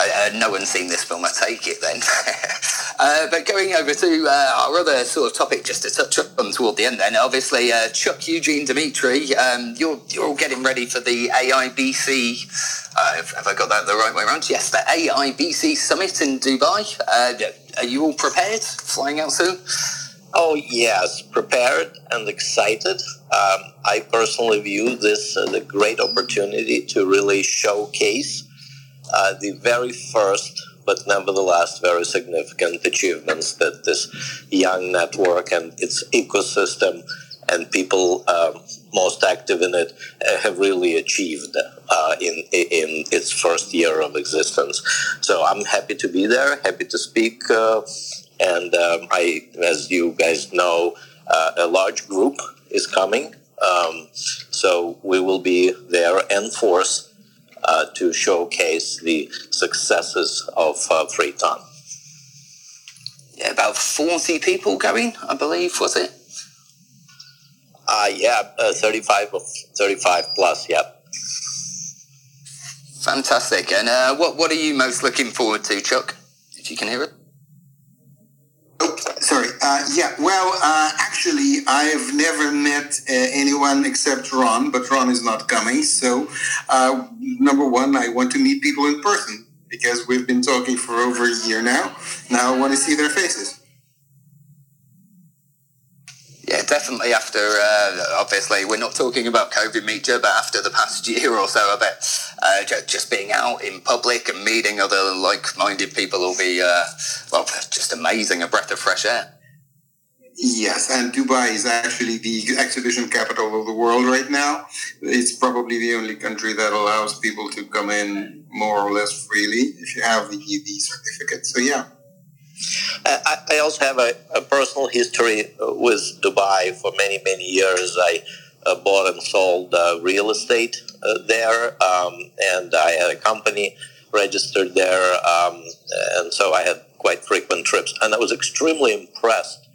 uh, no one's seen this film, I take it then. uh, but going over to uh, our other sort of topic, just to touch on toward the end then, obviously, uh, Chuck, Eugene, Dimitri, um, you're, you're all getting ready for the AIBC, uh, have I got that the right way around? Yes, the AIBC Summit in Dubai. Uh, are you all prepared, flying out soon? Oh, yes, prepared and excited. Um, I personally view this as a great opportunity to really showcase uh, the very first, but nevertheless very significant achievements that this young network and its ecosystem and people um, most active in it uh, have really achieved uh, in in its first year of existence. So I'm happy to be there, happy to speak, uh, and um, I, as you guys know, uh, a large group is coming. Um, so we will be there in force uh, to showcase the successes of uh, Freeton. Yeah, about 40 people going, I believe, was it? Uh, yeah, uh, 35 35 plus, yeah. Fantastic. And uh, what, what are you most looking forward to, Chuck, if you can hear it? Oh, sorry. Uh, yeah, well, uh, actually, I've never met uh, anyone except Ron, but Ron is not coming. So, uh, number one, I want to meet people in person because we've been talking for over a year now. Now I want to see their faces. Yeah, definitely. After uh, obviously, we're not talking about COVID media, but after the past year or so, I bet uh, just being out in public and meeting other like-minded people will be uh, well, just amazing, a breath of fresh air. Yes, and Dubai is actually the exhibition capital of the world right now. It's probably the only country that allows people to come in more or less freely if you have the, the certificate. So yeah. I, I also have a, a, personal history uh, with Dubai. For many, many years, I uh, bought and sold uh, real estate uh, there, um, and I had a company registered there, um, and so I had quite frequent trips. And I was extremely impressed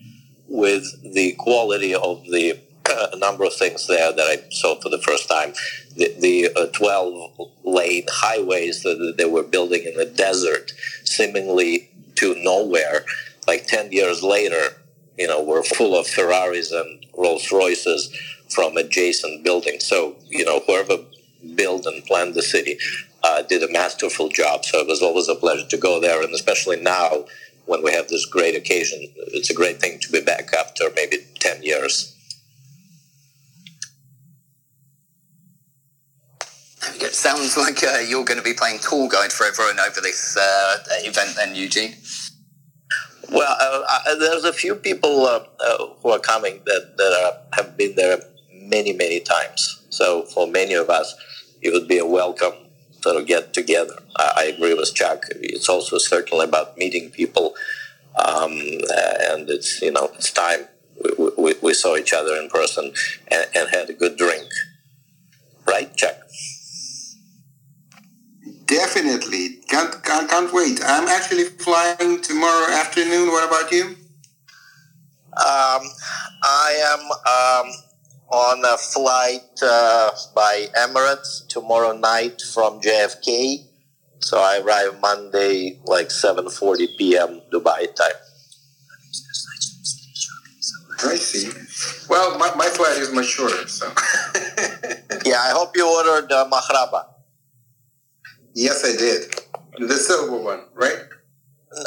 with the quality of the uh, number of things there that I saw for the first time. The, the uh, 12 lane highways that they were building in the desert, seemingly to nowhere, like 10 years later, you know, we're full of Ferraris and Rolls Royces from adjacent buildings. So, you know, whoever built and planned the city uh, did a masterful job. So it was always a pleasure to go there. And especially now when we have this great occasion, it's a great thing to be back after maybe 10 years. It sounds like uh, you're going to be playing tour guide for everyone over this uh, event, then, Eugene. Well, uh, there's a few people uh, uh, who are coming that, that are, have been there many, many times. So for many of us, it would be a welcome sort of get together. I, I agree with Chuck. It's also certainly about meeting people, um, and it's you know it's time we, we, we saw each other in person and, and had a good drink, right, Chuck? Definitely. Can't, can't, can't wait. I'm actually flying tomorrow afternoon. What about you? Um, I am um, on a flight uh, by Emirates tomorrow night from JFK. So I arrive Monday like 7:40 p.m. Dubai time. I see. Well, my, my flight is much shorter, so. yeah, I hope you ordered uh, Marhaba. Yes, I did. The silver one, right?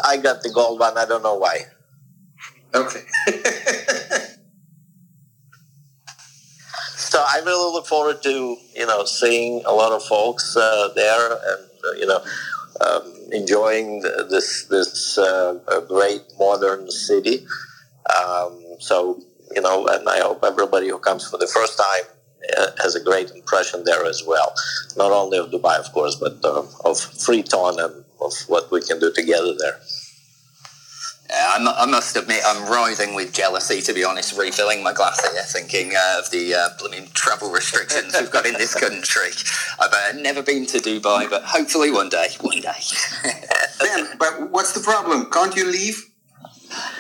I got the gold one. I don't know why. Okay. so I really look forward to you know seeing a lot of folks uh, there and uh, you know um, enjoying this this uh, great modern city. Um, so you know, and I hope everybody who comes for the first time has a great impression there as well. Not only of Dubai, of course, but uh, of Freeton and of what we can do together there. I, I must admit, I'm writhing with jealousy, to be honest, refilling my glass here, thinking uh, of the uh, blooming travel restrictions we've got in this country. I've uh, never been to Dubai, but hopefully one day, one day. ben, but what's the problem? Can't you leave?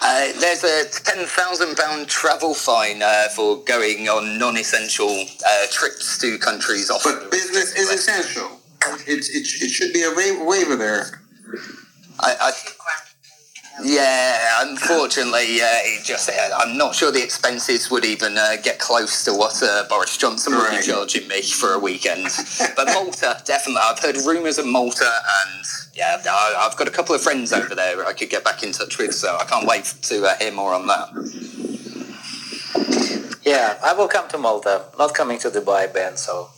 Uh, there's a £10,000 travel fine uh, for going on non-essential uh, trips to countries. off. But business is essential. It, it, it should be a waiver there. I, I yeah, unfortunately, uh, it just uh, I'm not sure the expenses would even uh, get close to what uh, Boris Johnson would right. be charging me for a weekend. but Malta, definitely. I've heard rumours of Malta, and yeah, I've got a couple of friends over there I could get back in touch with, so I can't wait to uh, hear more on that. Yeah, I will come to Malta. Not coming to Dubai, Ben. So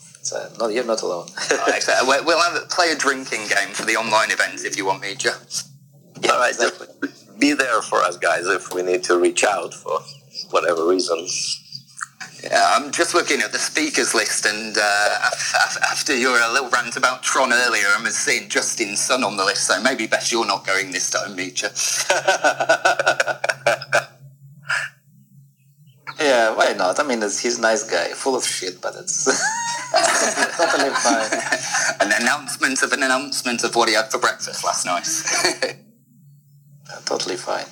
not, you're not alone. right, we'll have, play a drinking game for the online event if you want me, Joe. Yeah, All right, exactly. Be there for us, guys, if we need to reach out for whatever reason. Yeah, I'm just looking at the speakers list, and uh, after your little rant about Tron earlier, I'm seeing Justin Sun on the list, so maybe best you're not going this time, Mitya. yeah, why not? I mean, he's a nice guy, full of shit, but it's totally fine. An announcement of an announcement of what he had for breakfast last night totally fine.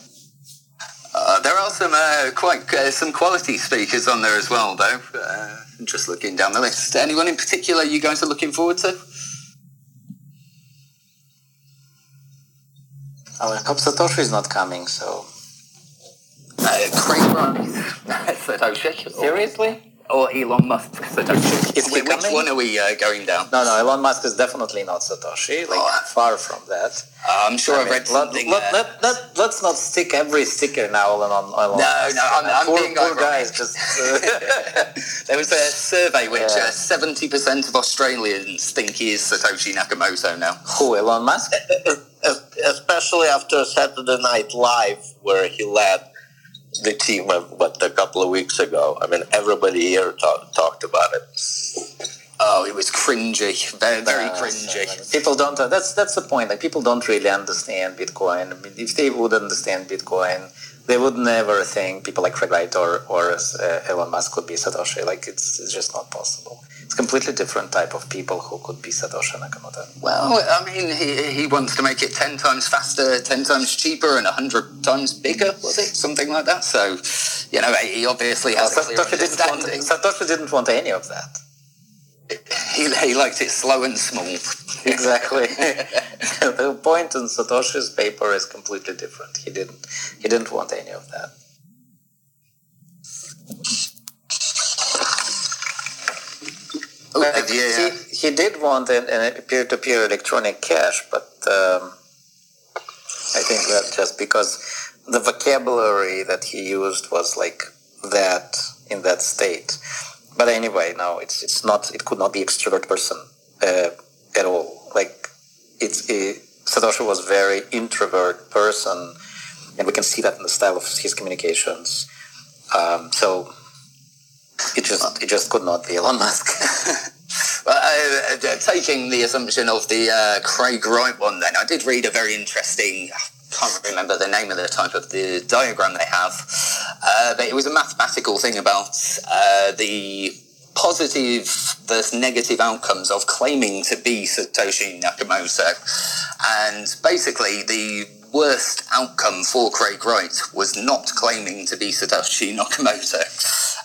Uh, there are some uh, quite uh, some quality speakers on there as well, though. Uh, just looking down the list. Anyone in particular you guys are looking forward to? Oh, I hope Satoshi is not coming. So. Uh, Craig Satoshi. Seriously? Or Elon Musk Satoshi? Is Which coming? one are we uh, going down? No, no, Elon Musk is definitely not Satoshi. Like oh. far from that. Uh, I'm sure I have read something. Let, let, let, us not stick every sticker now on Elon no, Musk. No, I'm, I'm poor, being poor guys. Just, uh, there was a survey which uh, seventy percent of Australians think he is Satoshi Nakamoto now. Who Elon Musk? Especially after Saturday Night Live, where he led the team what a couple of weeks ago. I mean, everybody here talk, talked about it. Oh, it was cringy, very, very uh, cringy. People don't. Uh, that's that's the point. Like people don't really understand Bitcoin. I mean, if they would understand Bitcoin, they would never think people like Craig Wright or or uh, Elon Musk could be Satoshi. Like it's it's just not possible completely different type of people who could be Satoshi Nakamoto. Well, I mean, he, he wants to make it 10 times faster, 10 times cheaper, and 100 times bigger, was it? Something like that. So, you know, he obviously has well, Satoshi, didn't want, Satoshi didn't want any of that. He, he liked it slow and small. exactly. the point in Satoshi's paper is completely different. He didn't he didn't want any of that. Yeah. he, he did want an, a peer-to-peer electronic cash, but um, I think that just because the vocabulary that he used was like that in that state. But anyway, no, it's it's not. It could not be extrovert person uh, at all. Like it's it, Satoshi was very introvert person, and we can see that in the style of his communications. Um, so it just it just could not be Elon Musk. uh, uh, taking the assumption of the uh, Craig Wright one, then I did read a very interesting. I can't remember the name of the type of the diagram they have, uh, but it was a mathematical thing about uh, the positive versus negative outcomes of claiming to be Satoshi Nakamoto, and basically the worst outcome for Craig Wright was not claiming to be Satoshi Nakamoto.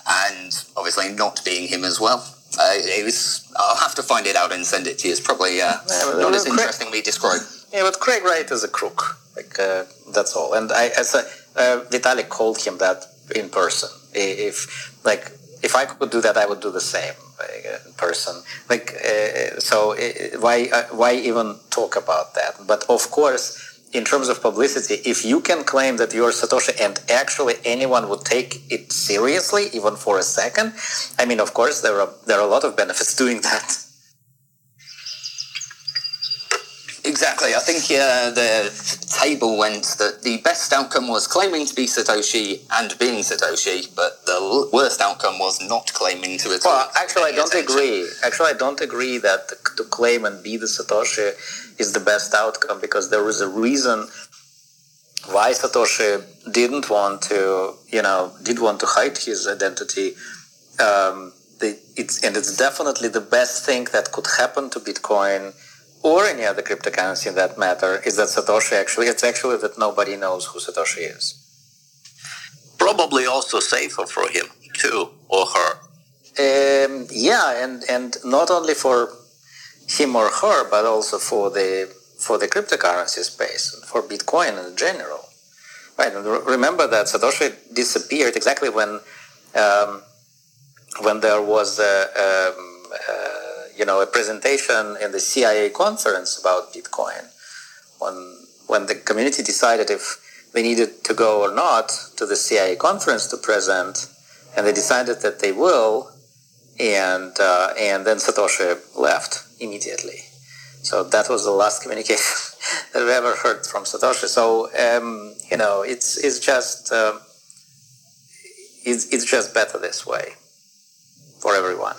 and obviously not being him as well. Uh, it was. I'll have to find it out and send it to you. It's probably uh, yeah, not as interestingly described. Yeah, but Craig Wright is a crook. Like uh, that's all. And I, as a, uh, Vitalik called him that in person. If like if I could do that, I would do the same uh, in person. Like uh, so, why why even talk about that? But of course in terms of publicity, if you can claim that you're Satoshi and actually anyone would take it seriously, even for a second, I mean, of course, there are there are a lot of benefits doing that. Exactly. I think uh, the table went that the best outcome was claiming to be Satoshi and being Satoshi, but the worst outcome was not claiming to it. Well, actually, I don't attention. agree. Actually, I don't agree that to claim and be the Satoshi is the best outcome because there was a reason why Satoshi didn't want to, you know, did want to hide his identity. Um, the, it's, and it's definitely the best thing that could happen to Bitcoin or any other cryptocurrency in that matter is that Satoshi actually, it's actually that nobody knows who Satoshi is. Probably also safer for him too, or her. Um, yeah, and, and not only for him or her, but also for the for the cryptocurrency space, for Bitcoin in general. Right, and remember that Satoshi disappeared exactly when um, when there was a, um, uh, you know, a presentation in the CIA conference about Bitcoin, when when the community decided if they needed to go or not to the CIA conference to present, and they decided that they will, and uh, and then Satoshi left immediately. So that was the last communication that we ever heard from Satoshi. So um, you know, it's it's just uh, it's it's just better this way for everyone.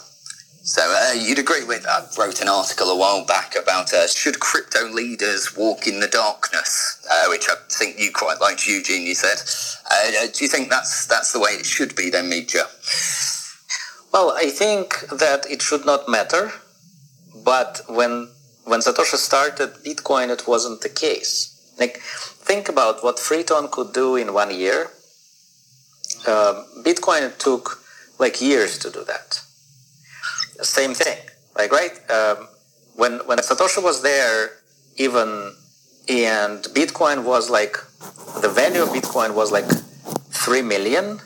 So uh, you'd agree with, I wrote an article a while back about uh, should crypto leaders walk in the darkness, uh, which I think you quite liked, Eugene, you said. Uh, uh, do you think that's, that's the way it should be then, Mitja? Well, I think that it should not matter, but when, when Satoshi started Bitcoin, it wasn't the case. Like, think about what Freeton could do in one year. Uh, Bitcoin took like years to do that same thing. Like, right? Um, when, when Satoshi was there, even, and Bitcoin was like, the value of Bitcoin was like 3 million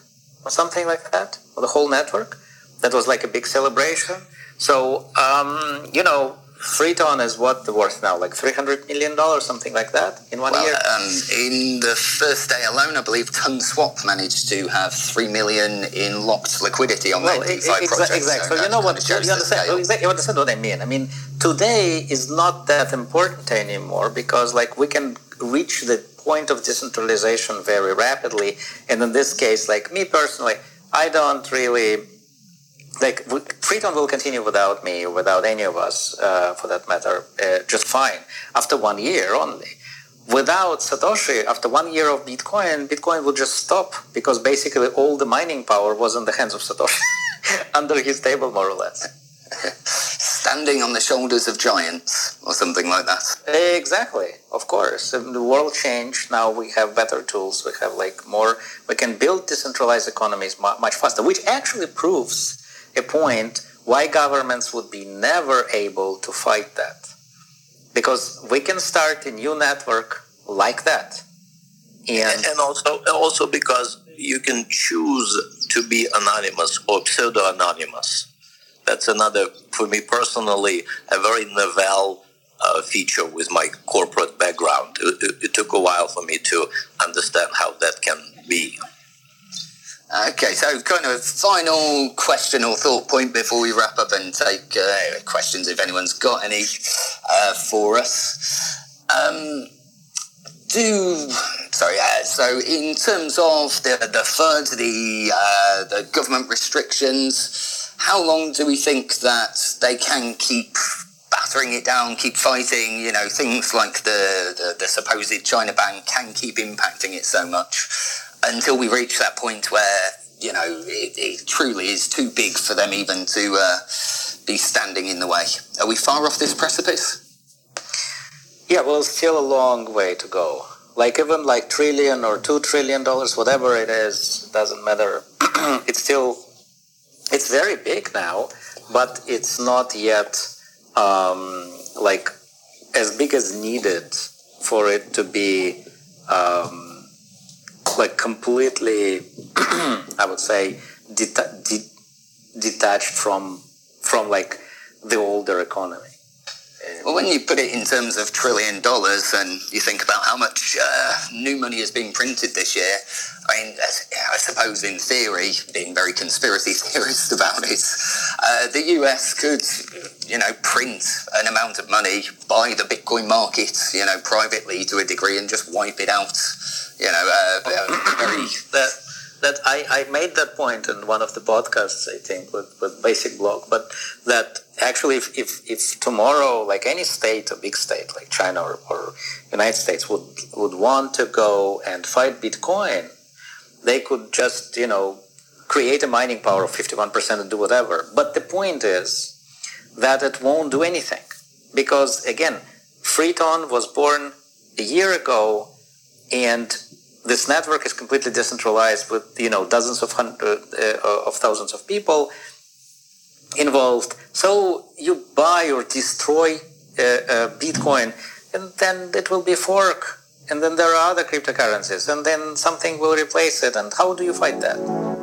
or something like that, for the whole network. That was like a big celebration. So, um, you know, Freeton is what the worth now, like three hundred million dollars, something like that, in one well, year. Um, in the first day alone, I believe Swap managed to have three million in locked liquidity on well, their DeFi exa- project. Exactly. So, so you know what? You understand, exactly, you understand what I mean. I mean, today is not that important anymore because, like, we can reach the point of decentralization very rapidly. And in this case, like me personally, I don't really like Freeton will continue without me, without any of us, uh, for that matter, uh, just fine. After one year only, without Satoshi, after one year of Bitcoin, Bitcoin will just stop because basically all the mining power was in the hands of Satoshi, under his table, more or less. Standing on the shoulders of giants, or something like that. Exactly, of course. The world changed. Now we have better tools. We have like more. We can build decentralized economies much faster, which actually proves a point why governments would be never able to fight that. Because we can start a new network like that. And, and also, also because you can choose to be anonymous or pseudo anonymous. That's another, for me personally, a very novel uh, feature with my corporate background. It, it, it took a while for me to understand how that can be. Okay, so kind of final question or thought point before we wrap up and take uh, questions if anyone's got any uh, for us. Um, do sorry. Uh, so in terms of the the FUD, the uh, the government restrictions, how long do we think that they can keep battering it down, keep fighting? You know, things like the the, the supposed China ban can keep impacting it so much until we reach that point where you know it, it truly is too big for them even to uh, be standing in the way. Are we far off this precipice? Yeah, well, it's still a long way to go. Like even like trillion or two trillion dollars, whatever it is, doesn't matter. it's still it's very big now, but it's not yet um, like as big as needed for it to be um, like completely, I would say, deta- de- detached from from like the older economy. Well, when you put it in terms of trillion dollars and you think about how much uh, new money is being printed this year, I mean, I suppose in theory, being very conspiracy theorist about it, uh, the US could, you know, print an amount of money, buy the Bitcoin market, you know, privately to a degree and just wipe it out. You know, uh, very. that that I, I made that point in one of the podcasts, I think, with, with Basic block, but that actually if, if, if tomorrow, like any state, a big state like China or, or United States would, would want to go and fight Bitcoin, they could just, you know, create a mining power of 51% and do whatever. But the point is that it won't do anything because again, Freeton was born a year ago and this network is completely decentralized with you know dozens of hundred uh, of thousands of people involved. So you buy or destroy uh, uh, Bitcoin, and then it will be fork, and then there are other cryptocurrencies, and then something will replace it. And how do you fight that?